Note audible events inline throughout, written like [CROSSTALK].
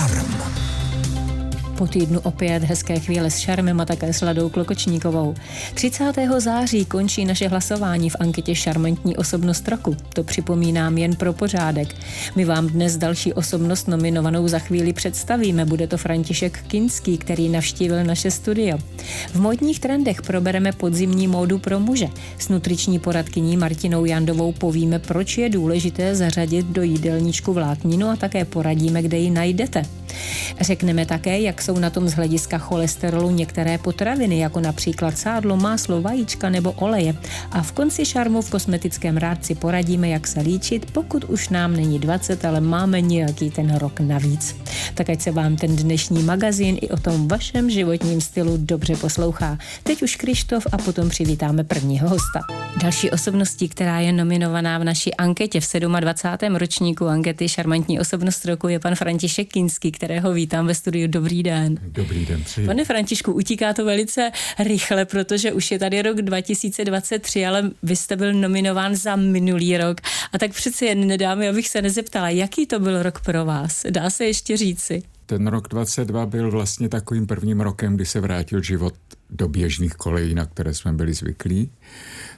Šarm po týdnu opět hezké chvíle s Šarmem a také s Ladou Klokočníkovou. 30. září končí naše hlasování v anketě Šarmantní osobnost roku. To připomínám jen pro pořádek. My vám dnes další osobnost nominovanou za chvíli představíme. Bude to František Kinský, který navštívil naše studio. V modních trendech probereme podzimní módu pro muže. S nutriční poradkyní Martinou Jandovou povíme, proč je důležité zařadit do jídelníčku vlákninu a také poradíme, kde ji najdete. Řekneme také, jak jsou na tom z hlediska cholesterolu některé potraviny, jako například sádlo, máslo, vajíčka nebo oleje. A v konci šarmu v kosmetickém rádci poradíme, jak se líčit, pokud už nám není 20, ale máme nějaký ten rok navíc. Tak ať se vám ten dnešní magazín i o tom vašem životním stylu dobře poslouchá. Teď už Krištof a potom přivítáme prvního hosta. Další osobností, která je nominovaná v naší anketě v 27. ročníku ankety Šarmantní osobnost roku je pan František Kinský, kterého vítám ve studiu. Dobrý den. Dobrý den. Přeji. Pane Františku, utíká to velice rychle, protože už je tady rok 2023, ale vy jste byl nominován za minulý rok. A tak přeci jen nedáme, abych se nezeptala, jaký to byl rok pro vás? Dá se ještě říci? Ten rok 22 byl vlastně takovým prvním rokem, kdy se vrátil život do běžných kolejí, na které jsme byli zvyklí.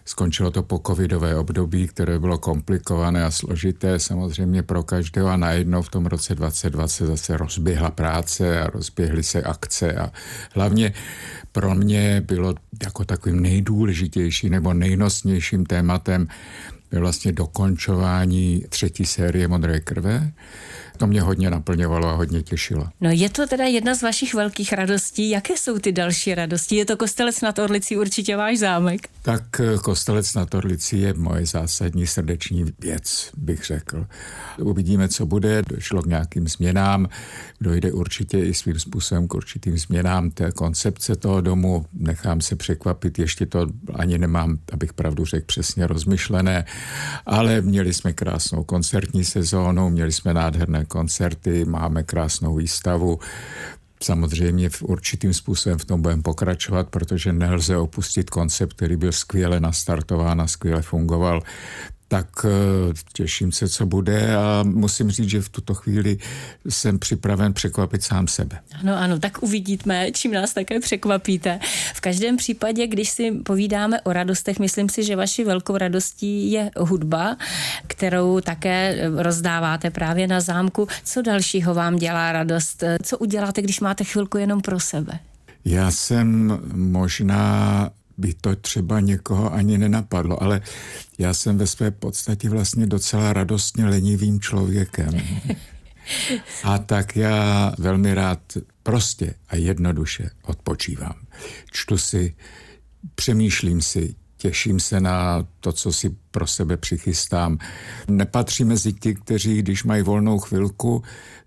Skončilo to po covidové období, které bylo komplikované a složité samozřejmě pro každého a najednou v tom roce 2020 zase rozběhla práce a rozběhly se akce a hlavně pro mě bylo jako takovým nejdůležitějším nebo nejnosnějším tématem vlastně dokončování třetí série Modré krve to mě hodně naplňovalo a hodně těšilo. No je to teda jedna z vašich velkých radostí. Jaké jsou ty další radosti? Je to Kostelec nad Orlicí určitě váš zámek? Tak eh, Kostelec nad Orlicí je moje zásadní srdeční věc, bych řekl. Uvidíme, co bude. Došlo k nějakým změnám. Dojde určitě i svým způsobem k určitým změnám té koncepce toho domu. Nechám se překvapit, ještě to ani nemám, abych pravdu řekl, přesně rozmyšlené, ale měli jsme krásnou koncertní sezónu, měli jsme nádherné koncerty, máme krásnou výstavu. Samozřejmě v určitým způsobem v tom budeme pokračovat, protože nelze opustit koncept, který byl skvěle nastartován a skvěle fungoval tak eh, těším se, co bude a musím říct, že v tuto chvíli jsem připraven překvapit sám sebe. Ano, ano, tak uvidíme, čím nás také překvapíte. V každém případě, když si povídáme o radostech, myslím si, že vaší velkou radostí je hudba, kterou také rozdáváte právě na zámku. Co dalšího vám dělá radost? Co uděláte, když máte chvilku jenom pro sebe? Já jsem možná by to třeba někoho ani nenapadlo, ale já jsem ve své podstatě vlastně docela radostně lenivým člověkem. [LAUGHS] A tak já velmi rád prostě a jednoduše odpočívám. Čtu si, přemýšlím si, těším se na to, co si pro sebe přichystám. Nepatří mezi ti, kteří, když mají volnou chvilku,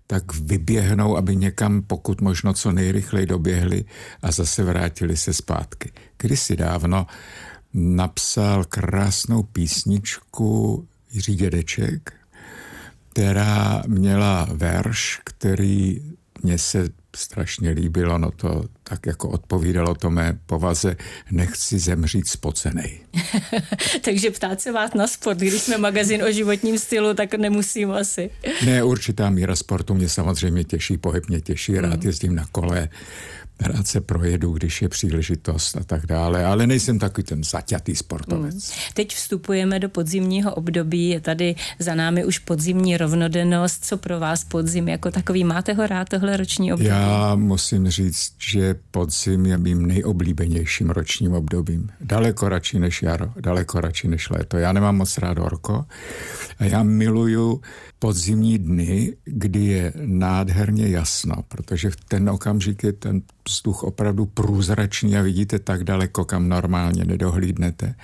tak vyběhnou, aby někam pokud možno co nejrychleji doběhli a zase vrátili se zpátky. Kdysi dávno napsal krásnou písničku Jiří Dědeček, která měla verš, který mně se strašně líbilo, no to tak jako odpovídalo to mé povaze, nechci zemřít spocenej. [LAUGHS] Takže ptát se vás na sport, když jsme magazin o životním stylu, tak nemusím asi. ne, určitá míra sportu mě samozřejmě těší, pohyb mě těší, rád mm. jezdím na kole, rád se projedu, když je příležitost a tak dále, ale nejsem takový ten zaťatý sportovec. Mm. Teď vstupujeme do podzimního období, je tady za námi už podzimní rovnodennost. Co pro vás podzim jako takový? Máte ho rád tohle roční období? Já musím říct, že podzim je mým nejoblíbenějším ročním obdobím. Daleko radši než jaro, daleko radši než léto. Já nemám moc rád horko a já miluju podzimní dny, kdy je nádherně jasno, protože v ten okamžik je ten vzduch opravdu průzračný a vidíte tak daleko, kam normálně nedohlídnete.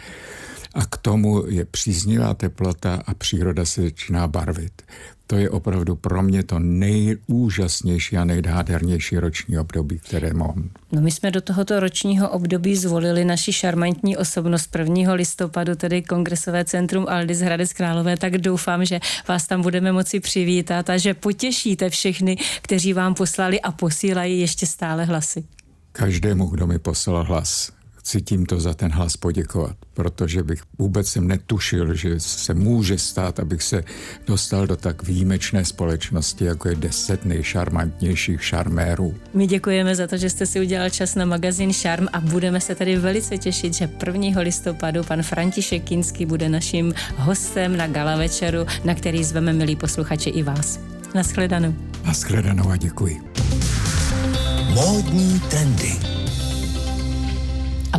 A k tomu je příznivá teplota a příroda se začíná barvit to je opravdu pro mě to nejúžasnější a nejdádhernější roční období, které mám. No my jsme do tohoto ročního období zvolili naši šarmantní osobnost 1. listopadu, tedy Kongresové centrum Aldis Hradec Králové, tak doufám, že vás tam budeme moci přivítat a že potěšíte všechny, kteří vám poslali a posílají ještě stále hlasy. Každému, kdo mi poslal hlas, chci tímto za ten hlas poděkovat, protože bych vůbec jsem netušil, že se může stát, abych se dostal do tak výjimečné společnosti, jako je deset nejšarmantnějších šarmérů. My děkujeme za to, že jste si udělal čas na magazín Šarm a budeme se tady velice těšit, že 1. listopadu pan František Kinský bude naším hostem na gala večeru, na který zveme milí posluchači i vás. Naschledanou. Naschledanou a děkuji. Módní trendy.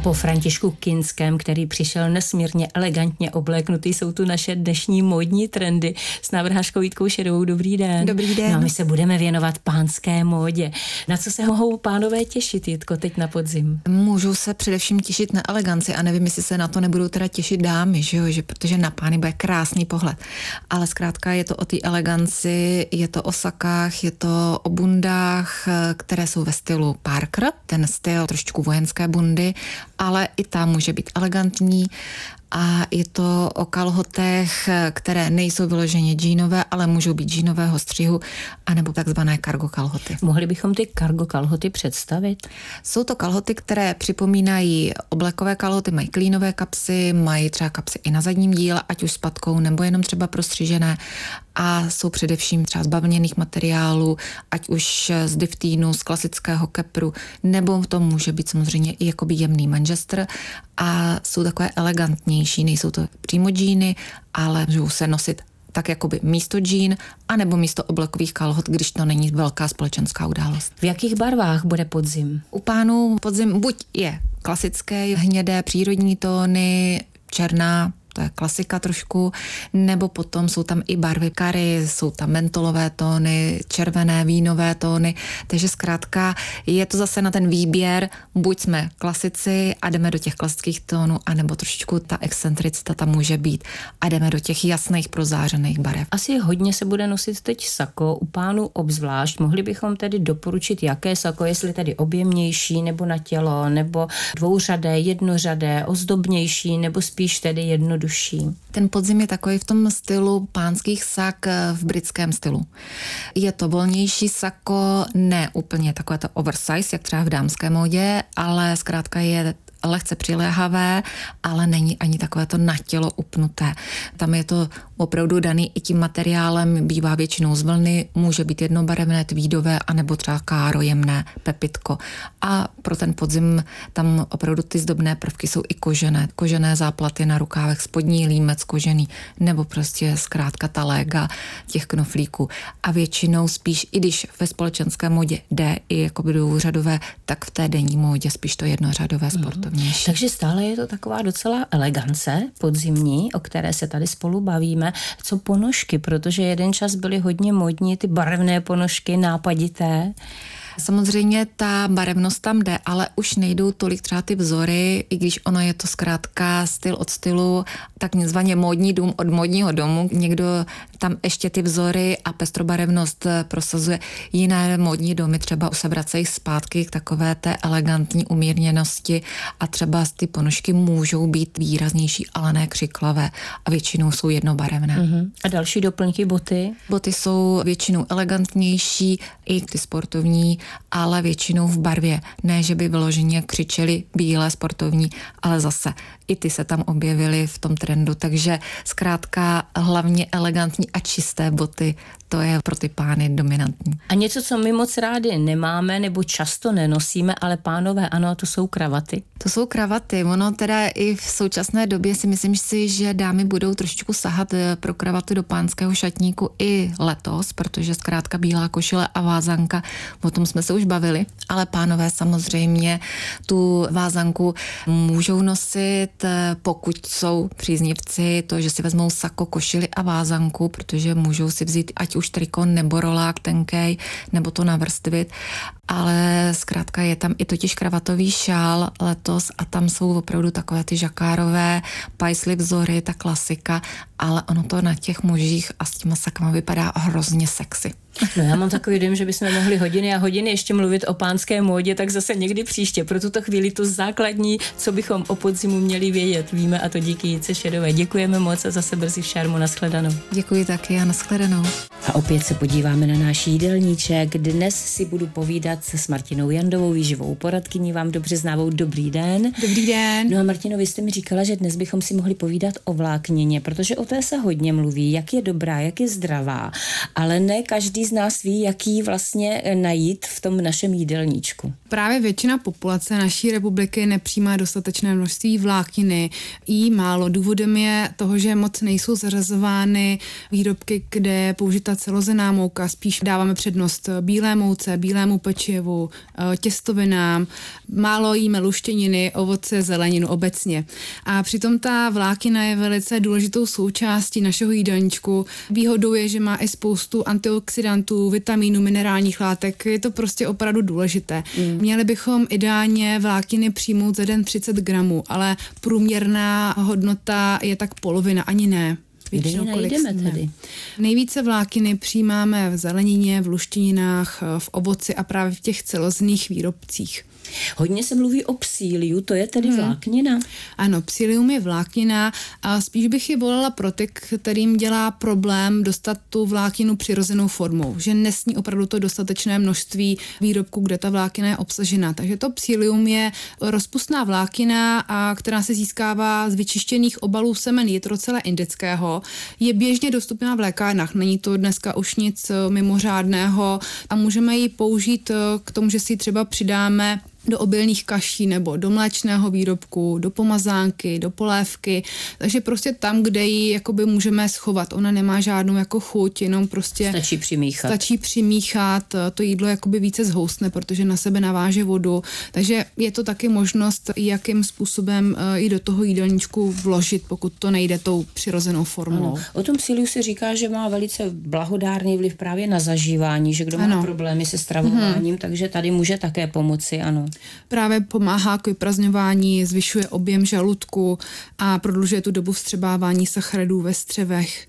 Po Františku Kinském, který přišel nesmírně elegantně obléknutý, jsou tu naše dnešní módní trendy s návrhářkou Jítkou Šedovou. Dobrý den. Dobrý den. No a my se budeme věnovat pánské módě. Na co se mohou pánové těšit, Jitko, teď na podzim? Můžou se především těšit na eleganci a nevím, jestli se na to nebudou teda těšit dámy, že jo, že protože na pány bude krásný pohled. Ale zkrátka je to o té eleganci, je to o sakách, je to o bundách, které jsou ve stylu Parker, ten styl trošičku vojenské bundy ale i ta může být elegantní a je to o kalhotech, které nejsou vyloženě džínové, ale můžou být džínového střihu anebo takzvané cargo kalhoty. Mohli bychom ty cargo kalhoty představit? Jsou to kalhoty, které připomínají oblekové kalhoty, mají klínové kapsy, mají třeba kapsy i na zadním díle, ať už s patkou nebo jenom třeba prostřížené a jsou především třeba z bavlněných materiálů, ať už z diftínu, z klasického kepru, nebo to může být samozřejmě i jakoby jemný manchester a jsou takové elegantnější, nejsou to přímo džíny, ale můžou se nosit tak jakoby místo džín, anebo místo oblekových kalhot, když to není velká společenská událost. V jakých barvách bude podzim? U pánů podzim buď je klasické hnědé přírodní tóny, černá, to je klasika trošku, nebo potom jsou tam i barvy kary, jsou tam mentolové tóny, červené vínové tóny, takže zkrátka je to zase na ten výběr, buď jsme klasici a jdeme do těch klasických tónů, anebo trošičku ta excentricita tam může být a jdeme do těch jasných prozářených barev. Asi hodně se bude nosit teď sako, u pánů obzvlášť. Mohli bychom tedy doporučit, jaké sako, jestli tedy objemnější nebo na tělo, nebo dvouřadé, jednořadé, ozdobnější, nebo spíš tedy jedno jednodušší. Ten podzim je takový v tom stylu pánských sak eh, v britském stylu. Je to volnější sako, ne úplně takové to oversize, jak třeba v dámské módě, ale zkrátka je lehce přiléhavé, ale není ani takové to na tělo upnuté. Tam je to opravdu daný i tím materiálem, bývá většinou z vlny, může být jednobarevné, tvídové, anebo třeba káro, jemné, pepitko. A pro ten podzim tam opravdu ty zdobné prvky jsou i kožené. Kožené záplaty na rukávech, spodní límec kožený, nebo prostě zkrátka ta léga těch knoflíků. A většinou spíš, i když ve společenské modě jde i jakoby do úřadové, tak v té denní módě spíš to jednořadové mhm. Sportovnější. Takže stále je to taková docela elegance podzimní, o které se tady spolu bavíme co ponožky, protože jeden čas byly hodně modní ty barevné ponožky, nápadité. Samozřejmě ta barevnost tam jde, ale už nejdou tolik třeba ty vzory, i když ono je to zkrátka styl od stylu, tak nezvaně módní dům od módního domu. Někdo tam ještě ty vzory a pestrobarevnost prosazuje. Jiné módní domy třeba se vracejí zpátky k takové té elegantní umírněnosti a třeba ty ponožky můžou být výraznější, ale ne křiklavé a většinou jsou jednobarevné. Uh-huh. A další doplňky boty? Boty jsou většinou elegantnější, i ty sportovní, ale většinou v barvě. Ne, že by vyloženě křičeli bílé sportovní, ale zase i ty se tam objevily v tom trendu, takže zkrátka hlavně elegantní a čisté boty, to je pro ty pány dominantní. A něco, co my moc rádi nemáme nebo často nenosíme, ale pánové, ano, to jsou kravaty. To jsou kravaty. Ono teda i v současné době si myslím si, že dámy budou trošičku sahat eh, pro kravaty do pánského šatníku i letos, protože zkrátka bílá košile a vázanka, o tom jsme se už bavili, ale pánové samozřejmě tu vázanku můžou nosit, pokud jsou příznivci, to, že si vezmou sako, košili a vázanku, protože můžou si vzít ať už trikon nebo rolák tenkej, nebo to navrstvit, ale zkrátka je tam i totiž kravatový šál letos a tam jsou opravdu takové ty žakárové pajsly vzory, ta klasika, ale ono to na těch mužích a s těma sakama vypadá hrozně sexy. No já mám takový dojem, že bychom mohli hodiny a hodiny ještě mluvit o pánské módě, tak zase někdy příště. Pro tuto chvíli to základní, co bychom o podzimu měli vědět, víme a to díky Jice Šedové. Děkujeme moc a zase brzy v šarmu. Naschledanou. Děkuji taky a naschledanou. A opět se podíváme na náš jídelníček. Dnes si budu povídat se s Martinou Jandovou, výživou poradkyní, vám dobře znávou. Dobrý den. Dobrý den. No a Martino, vy jste mi říkala, že dnes bychom si mohli povídat o vláknině, protože o té se hodně mluví, jak je dobrá, jak je zdravá, ale ne každý z nás ví, jaký vlastně najít v tom našem jídelníčku. Právě většina populace naší republiky nepřijímá dostatečné množství vlákniny, jí málo. Důvodem je toho, že moc nejsou zařazovány výrobky, kde je použita celozená mouka, spíš dáváme přednost bílé mouce, bílému pečivu, eh, těstovinám, málo jíme luštěniny, ovoce, zeleninu obecně. A přitom ta vlákina je velice důležitou součástí našeho jídelníčku. Výhodou je, že má i spoustu antioxidantů, vitamínů, minerálních látek. Je to prostě opravdu důležité. Mm. Měli bychom ideálně vlákniny přijmout za den 30 gramů, ale průměrná hodnota je tak polovina, ani ne. Většinou, Kde tedy? Nejvíce vlákiny přijímáme v zelenině, v luštěninách, v ovoci a právě v těch celozných výrobcích. Hodně se mluví o psíliu, to je tedy hmm. vláknina? Ano, psílium je vláknina a spíš bych ji volala pro ty, kterým dělá problém dostat tu vlákninu přirozenou formou, že nesní opravdu to dostatečné množství výrobků, kde ta vlákina je obsažena. Takže to psílium je rozpustná vlákina, a která se získává z vyčištěných obalů semen jitrocele indického. Je běžně dostupná v lékárnách, není to dneska už nic mimořádného a můžeme ji použít k tomu, že si třeba přidáme do obilných kaší nebo do mléčného výrobku, do pomazánky, do polévky, takže prostě tam, kde ji jakoby můžeme schovat. Ona nemá žádnou jako chuť, jenom prostě stačí přimíchat. Stačí přimíchat, to jídlo jakoby více zhoustne, protože na sebe naváže vodu, takže je to taky možnost, jakým způsobem eh, i do toho jídelníčku vložit, pokud to nejde tou přirozenou formou. Ano. O tom síliu se říká, že má velice blahodárný vliv právě na zažívání, že kdo ano. má problémy se stravováním, hmm. takže tady může také pomoci, ano. Právě pomáhá k vyprazňování, zvyšuje objem žaludku a prodlužuje tu dobu vstřebávání sacharidů ve střevech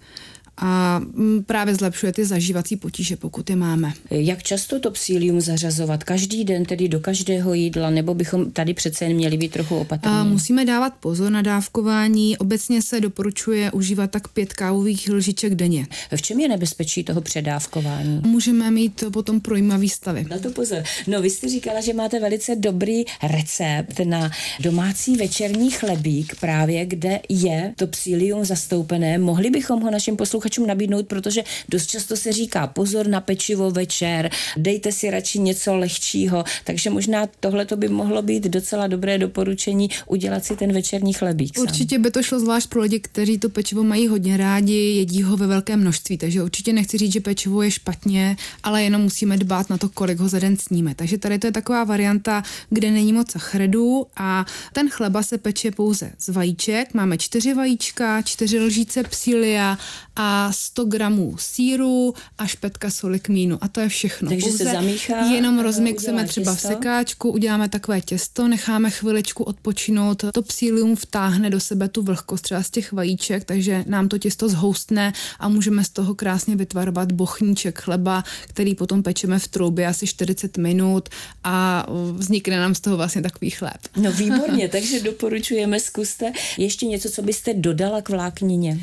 a mm, právě zlepšuje ty zažívací potíže, pokud je máme. Jak často to psílium zařazovat? Každý den, tedy do každého jídla, nebo bychom tady přece jen měli být trochu opatrní? A musíme dávat pozor na dávkování. Obecně se doporučuje užívat tak pět kávových lžiček denně. V čem je nebezpečí toho předávkování? Můžeme mít potom projímavý stavy. Na to pozor. No, vy jste říkala, že máte velice dobrý recept na domácí večerní chlebík, právě kde je to psílium zastoupené. Mohli bychom ho našim posluchačům posluchačům nabídnout, protože dost často se říká pozor na pečivo večer, dejte si radši něco lehčího, takže možná tohle by mohlo být docela dobré doporučení udělat si ten večerní chlebík. Určitě by to šlo zvlášť pro lidi, kteří to pečivo mají hodně rádi, jedí ho ve velkém množství, takže určitě nechci říct, že pečivo je špatně, ale jenom musíme dbát na to, kolik ho za den sníme. Takže tady to je taková varianta, kde není moc sacharidů a ten chleba se peče pouze z vajíček. Máme čtyři vajíčka, čtyři lžíce psília a 100 gramů síru a špetka soli kmínu. A to je všechno. Takže Pouze se zamíchá. Jenom rozmixujeme třeba těsto. v sekáčku, uděláme takové těsto, necháme chviličku odpočinout. To psílium vtáhne do sebe tu vlhkost třeba z těch vajíček, takže nám to těsto zhoustne a můžeme z toho krásně vytvarovat bochníček chleba, který potom pečeme v troubě asi 40 minut a vznikne nám z toho vlastně takový chléb. No výborně, [LAUGHS] takže doporučujeme, zkuste. Ještě něco, co byste dodala k vláknině?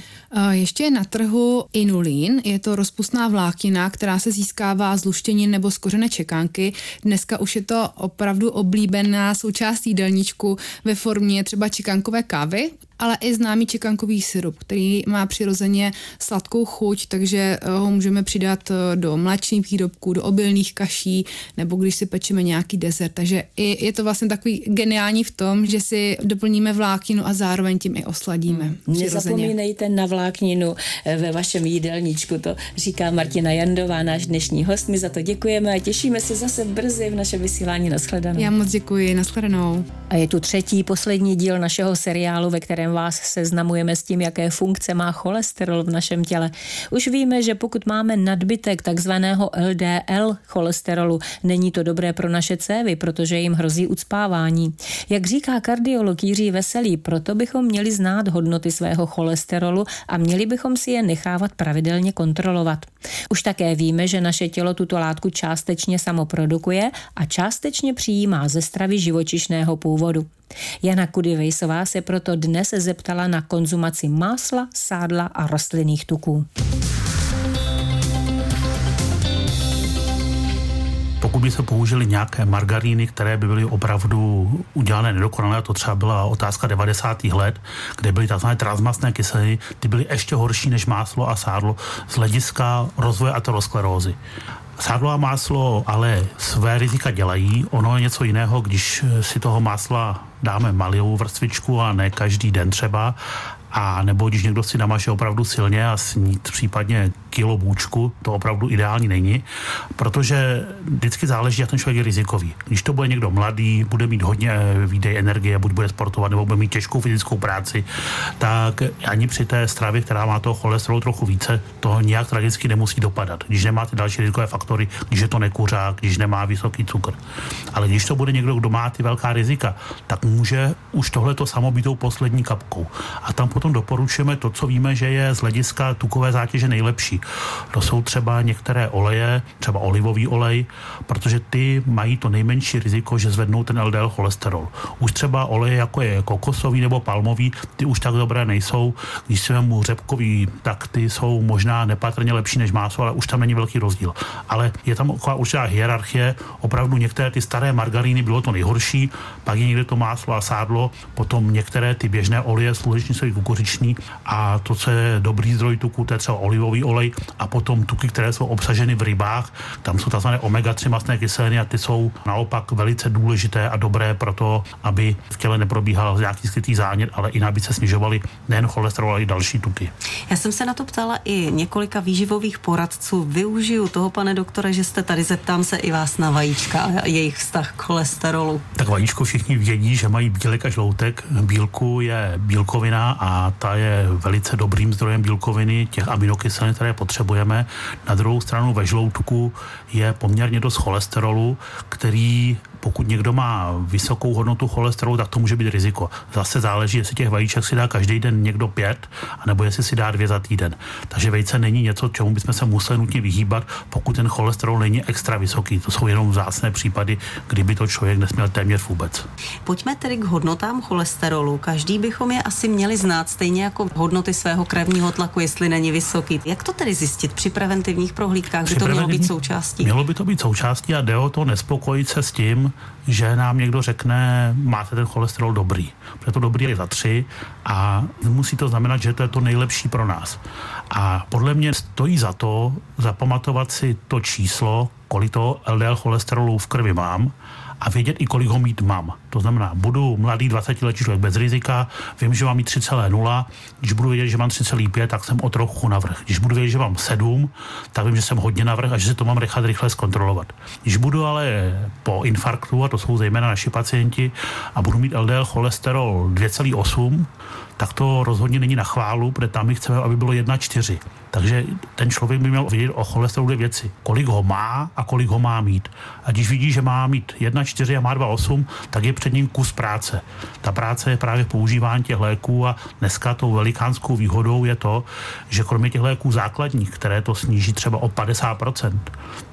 Ještě je na trhu inulín, je to rozpustná vláknina, která se získává z luštěnin nebo z kořene čekánky. Dneska už je to opravdu oblíbená součást jídelníčku ve formě třeba čekánkové kávy, ale i známý čekankový syrup, který má přirozeně sladkou chuť, takže eh, ho můžeme přidat eh, do mléčných výrobků, do obilných kaší, nebo když si pečeme nějaký dezert. Takže i je to vlastně takový geniální v tom, že si doplníme vlákninu a zároveň tím i osladíme. Hmm. Nezapomínejte na vlákninu eh, ve vašem jídelníčku, to říká Martina Jandová, náš dnešní host. My za to děkujeme a těšíme se zase brzy v našem vysílání. Naschledanou. Já moc děkuji, naschledanou. A je tu třetí, poslední díl našeho seriálu, ve kterém vás seznamujeme s tím, jaké funkce má cholesterol v našem těle. Už víme, že pokud máme nadbytek takzvaného LDL cholesterolu, není to dobré pro naše cévy, protože jim hrozí ucpávání. Jak říká kardiolog Jiří Veselý, proto bychom měli znát hodnoty svého cholesterolu a měli bychom si je nechávat pravidelně kontrolovat. Už také víme, že naše tělo tuto látku částečně samoprodukuje a částečně přijímá ze stravy živočišného původu. Jana Kudivejsová se proto dnes zeptala na konzumaci másla, sádla a rostlinných tuků. pokud by se použili nějaké margaríny, které by byly opravdu udělané nedokonale, to třeba byla otázka 90. let, kde byly tzv. transmastné kyseliny, ty byly ještě horší než máslo a sádlo z hlediska rozvoje aterosklerózy. Sádlo a máslo ale své rizika dělají. Ono je něco jiného, když si toho másla dáme malou vrstvičku a ne každý den třeba a nebo když někdo si namaže opravdu silně a snít případně kilo bůčku, to opravdu ideální není, protože vždycky záleží, jak ten člověk je rizikový. Když to bude někdo mladý, bude mít hodně výdej energie, buď bude sportovat, nebo bude mít těžkou fyzickou práci, tak ani při té stravě, která má toho cholesterolu trochu více, to nějak tragicky nemusí dopadat. Když nemá ty další rizikové faktory, když je to nekuřák, když nemá vysoký cukr. Ale když to bude někdo, kdo má ty velká rizika, tak může už tohle to samo být tou poslední kapkou. A tam potom doporučujeme to, co víme, že je z hlediska tukové zátěže nejlepší. To jsou třeba některé oleje, třeba olivový olej, protože ty mají to nejmenší riziko, že zvednou ten LDL cholesterol. Už třeba oleje, jako je kokosový nebo palmový, ty už tak dobré nejsou. Když si mu řepkový, tak ty jsou možná nepatrně lepší než máso, ale už tam není velký rozdíl. Ale je tam určitá hierarchie. Opravdu některé ty staré margaríny bylo to nejhorší, pak je někde to máslo a sádlo, potom některé ty běžné oleje, slunečnicový kukuřičný a to, co je dobrý zdroj tuku, to je třeba olivový olej a potom tuky, které jsou obsaženy v rybách, tam jsou tzv. omega-3 masné kyseliny a ty jsou naopak velice důležité a dobré pro to, aby v těle neprobíhal nějaký skrytý zánět, ale i aby se snižovaly nejen cholesterol, ale i další tuky. Já jsem se na to ptala i několika výživových poradců. Využiju toho, pane doktore, že jste tady, zeptám se i vás na vajíčka a jejich vztah k cholesterolu. Tak vajíčko všichni vědí, že mají bílek a žloutek. Bílku je bílkovina a ta je velice dobrým zdrojem bílkoviny, těch aminokyselin, které potřebujeme. Na druhou stranu ve žloutku je poměrně dost cholesterolu, který pokud někdo má vysokou hodnotu cholesterolu, tak to může být riziko. Zase záleží, jestli těch vajíček si dá každý den někdo pět, anebo jestli si dá dvě za týden. Takže vejce není něco, čemu bychom se museli nutně vyhýbat, pokud ten cholesterol není extra vysoký. To jsou jenom vzácné případy, kdyby to člověk nesměl téměř vůbec. Pojďme tedy k hodnotám cholesterolu. Každý bychom je asi měli znát, stejně jako hodnoty svého krevního tlaku, jestli není vysoký. Jak to tedy zjistit při preventivních prohlídkách? By to mělo být součástí? Mělo by to být součástí a jde o to nespokojit se s tím, že nám někdo řekne, máte ten cholesterol dobrý. Protože to dobrý je za tři a musí to znamenat, že to je to nejlepší pro nás. A podle mě stojí za to zapamatovat si to číslo, kolik to LDL cholesterolu v krvi mám a vědět i, kolik ho mít mám. To znamená, budu mladý 20 letý člověk bez rizika, vím, že mám mít 3,0, když budu vědět, že mám 3,5, tak jsem o trochu navrh. Když budu vědět, že mám 7, tak vím, že jsem hodně navrh a že se to mám nechat rychle zkontrolovat. Když budu ale po infarktu, a to jsou zejména naši pacienti, a budu mít LDL cholesterol 2,8, tak to rozhodně není na chválu, protože tam my chceme, aby bylo 1,4. Takže ten člověk by měl vědět o cholesterolu dvě věci. Kolik ho má a kolik ho má mít. A když vidí, že má mít 1,4 a má 2,8, tak je před ním kus práce. Ta práce je právě používání těch léků a dneska tou velikánskou výhodou je to, že kromě těch léků základních, které to sníží třeba o 50%,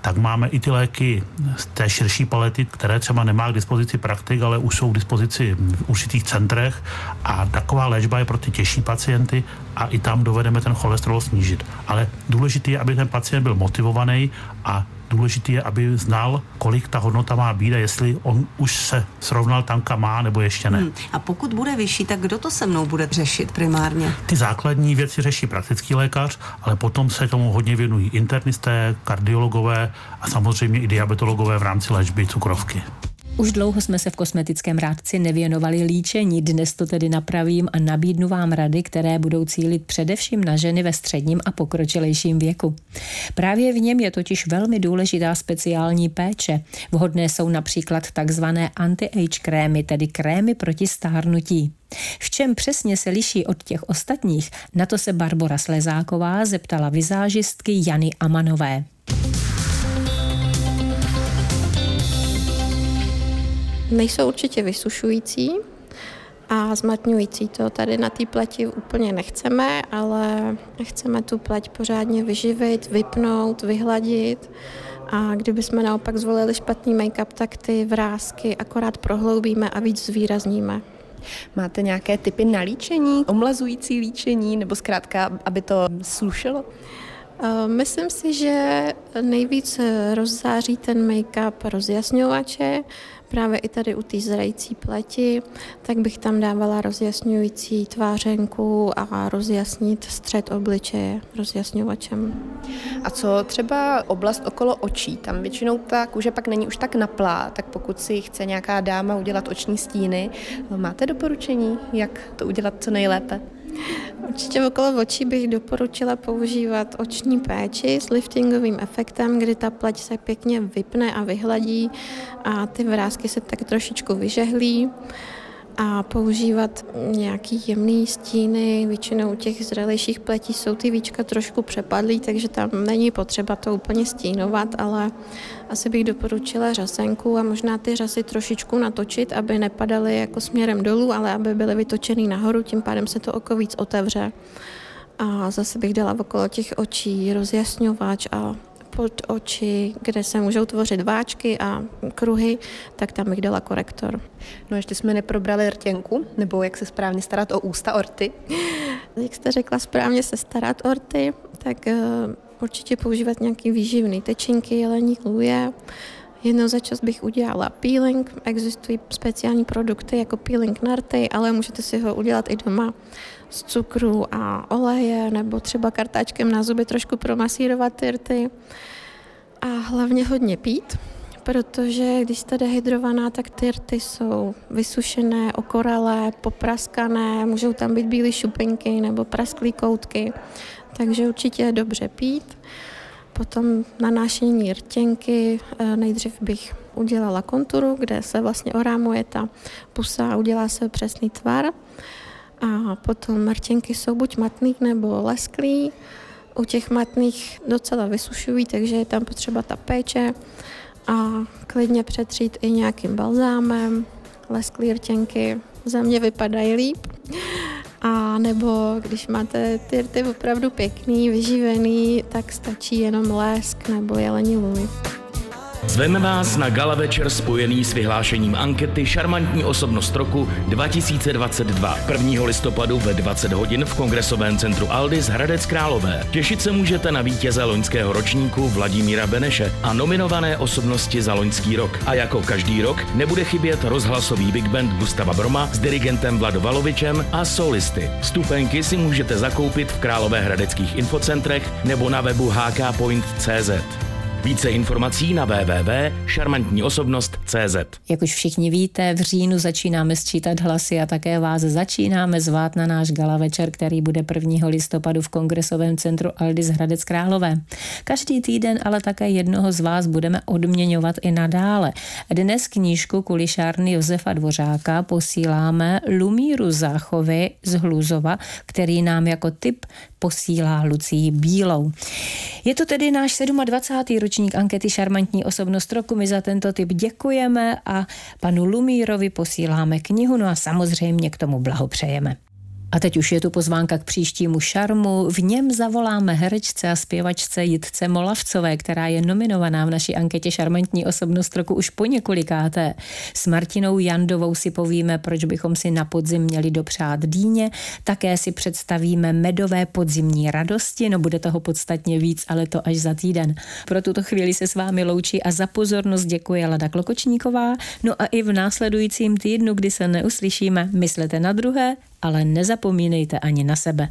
tak máme i ty léky z té širší palety, které třeba nemá k dispozici praktik, ale už jsou k dispozici v určitých centrech a taková léčba je pro ty těžší pacienty a i tam dovedeme ten cholesterol snížit. Ale důležité je, aby ten pacient byl motivovaný a důležité je, aby znal, kolik ta hodnota má být a jestli on už se srovnal tam, kam má, nebo ještě ne. Hmm. A pokud bude vyšší, tak kdo to se mnou bude řešit primárně? Ty základní věci řeší praktický lékař, ale potom se tomu hodně věnují internisté, kardiologové a samozřejmě i diabetologové v rámci léčby cukrovky. Už dlouho jsme se v kosmetickém rádci nevěnovali líčení, dnes to tedy napravím a nabídnu vám rady, které budou cílit především na ženy ve středním a pokročilejším věku. Právě v něm je totiž velmi důležitá speciální péče. Vhodné jsou například takzvané anti-age krémy, tedy krémy proti stárnutí. V čem přesně se liší od těch ostatních, na to se Barbara Slezáková zeptala vizážistky Jany Amanové. Nejsou určitě vysušující a zmatňující. To tady na té pleti úplně nechceme, ale chceme tu pleť pořádně vyživit, vypnout, vyhladit. A kdyby jsme naopak zvolili špatný make-up, tak ty vrázky akorát prohloubíme a víc zvýrazníme. Máte nějaké typy na líčení, omlazující líčení, nebo zkrátka, aby to slušelo? Eh, myslím si, že nejvíc rozzáří ten make-up rozjasňovače, právě i tady u té zrající pleti, tak bych tam dávala rozjasňující tvářenku a rozjasnit střed obličeje rozjasňovačem. A co třeba oblast okolo očí? Tam většinou ta kůže pak není už tak naplá, tak pokud si chce nějaká dáma udělat oční stíny, máte doporučení, jak to udělat co nejlépe? Určitě okolo očí bych doporučila používat oční péči s liftingovým efektem, kdy ta pleť se pěkně vypne a vyhladí a ty vrázky se tak trošičku vyžehlí a používat nějaký jemný stíny. Většinou u těch zralejších pletí jsou ty víčka trošku přepadlý, takže tam není potřeba to úplně stínovat, ale asi bych doporučila řasenku a možná ty řasy trošičku natočit, aby nepadaly jako směrem dolů, ale aby byly vytočený nahoru, tím pádem se to oko víc otevře. A zase bych dala okolo těch očí rozjasňovač a pod oči, kde se můžou tvořit váčky a kruhy, tak tam bych dala korektor. No ještě jsme neprobrali rtěnku, nebo jak se správně starat o ústa orty. [LAUGHS] Jak jste řekla, správně se starat orty, tak uh, určitě používat nějaký výživný tečinky, jelení luje. Jednou za čas bych udělala peeling. Existují speciální produkty jako peeling na rty, ale můžete si ho udělat i doma z cukru a oleje, nebo třeba kartáčkem na zuby trošku promasírovat ty rty. A hlavně hodně pít, protože když jste dehydrovaná, tak ty rty jsou vysušené, okoralé, popraskané, můžou tam být bílé šupinky nebo prasklé koutky, takže určitě je dobře pít. Potom nanášení rtěnky, eh, nejdřív bych udělala konturu, kde se vlastně orámuje ta pusa a udělá se přesný tvar. A potom rtěnky jsou buď matný nebo lesklý. U těch matných docela vysušují, takže je tam potřeba ta péče a klidně přetřít i nějakým balzámem. Lesklý rtěnky za mě vypadají líp. A nebo když máte ty rty opravdu pěkný, vyživený, tak stačí jenom lesk nebo jelení lůj. Zveme vás na gala večer spojený s vyhlášením ankety Šarmantní osobnost roku 2022. 1. listopadu ve 20 hodin v kongresovém centru Aldis Hradec Králové. Těšit se můžete na vítěze loňského ročníku Vladimíra Beneše a nominované osobnosti za loňský rok. A jako každý rok nebude chybět rozhlasový big band Gustava Broma s dirigentem Vlado Valovičem a solisty. Stupenky si můžete zakoupit v Královéhradeckých infocentrech nebo na webu hkpoint.cz. Více informací na www.šarmantníosobnost.cz Jak už všichni víte, v říjnu začínáme sčítat hlasy a také vás začínáme zvát na náš gala večer, který bude 1. listopadu v Kongresovém centru Aldis Hradec Králové. Každý týden ale také jednoho z vás budeme odměňovat i nadále. Dnes knížku kulišárny Josefa Dvořáka posíláme Lumíru Záchovy z Hluzova, který nám jako tip posílá Lucí Bílou. Je to tedy náš 27. ročník ankety Šarmantní osobnost roku. My za tento typ děkujeme a panu Lumírovi posíláme knihu, no a samozřejmě k tomu blahopřejeme. A teď už je tu pozvánka k příštímu šarmu. V něm zavoláme herečce a zpěvačce Jitce Molavcové, která je nominovaná v naší anketě Šarmantní osobnost roku už po několikáté. S Martinou Jandovou si povíme, proč bychom si na podzim měli dopřát dýně. Také si představíme medové podzimní radosti, no bude toho podstatně víc, ale to až za týden. Pro tuto chvíli se s vámi loučí a za pozornost děkuje Lada Klokočníková. No a i v následujícím týdnu, kdy se neuslyšíme, myslete na druhé ale nezapomínejte ani na sebe.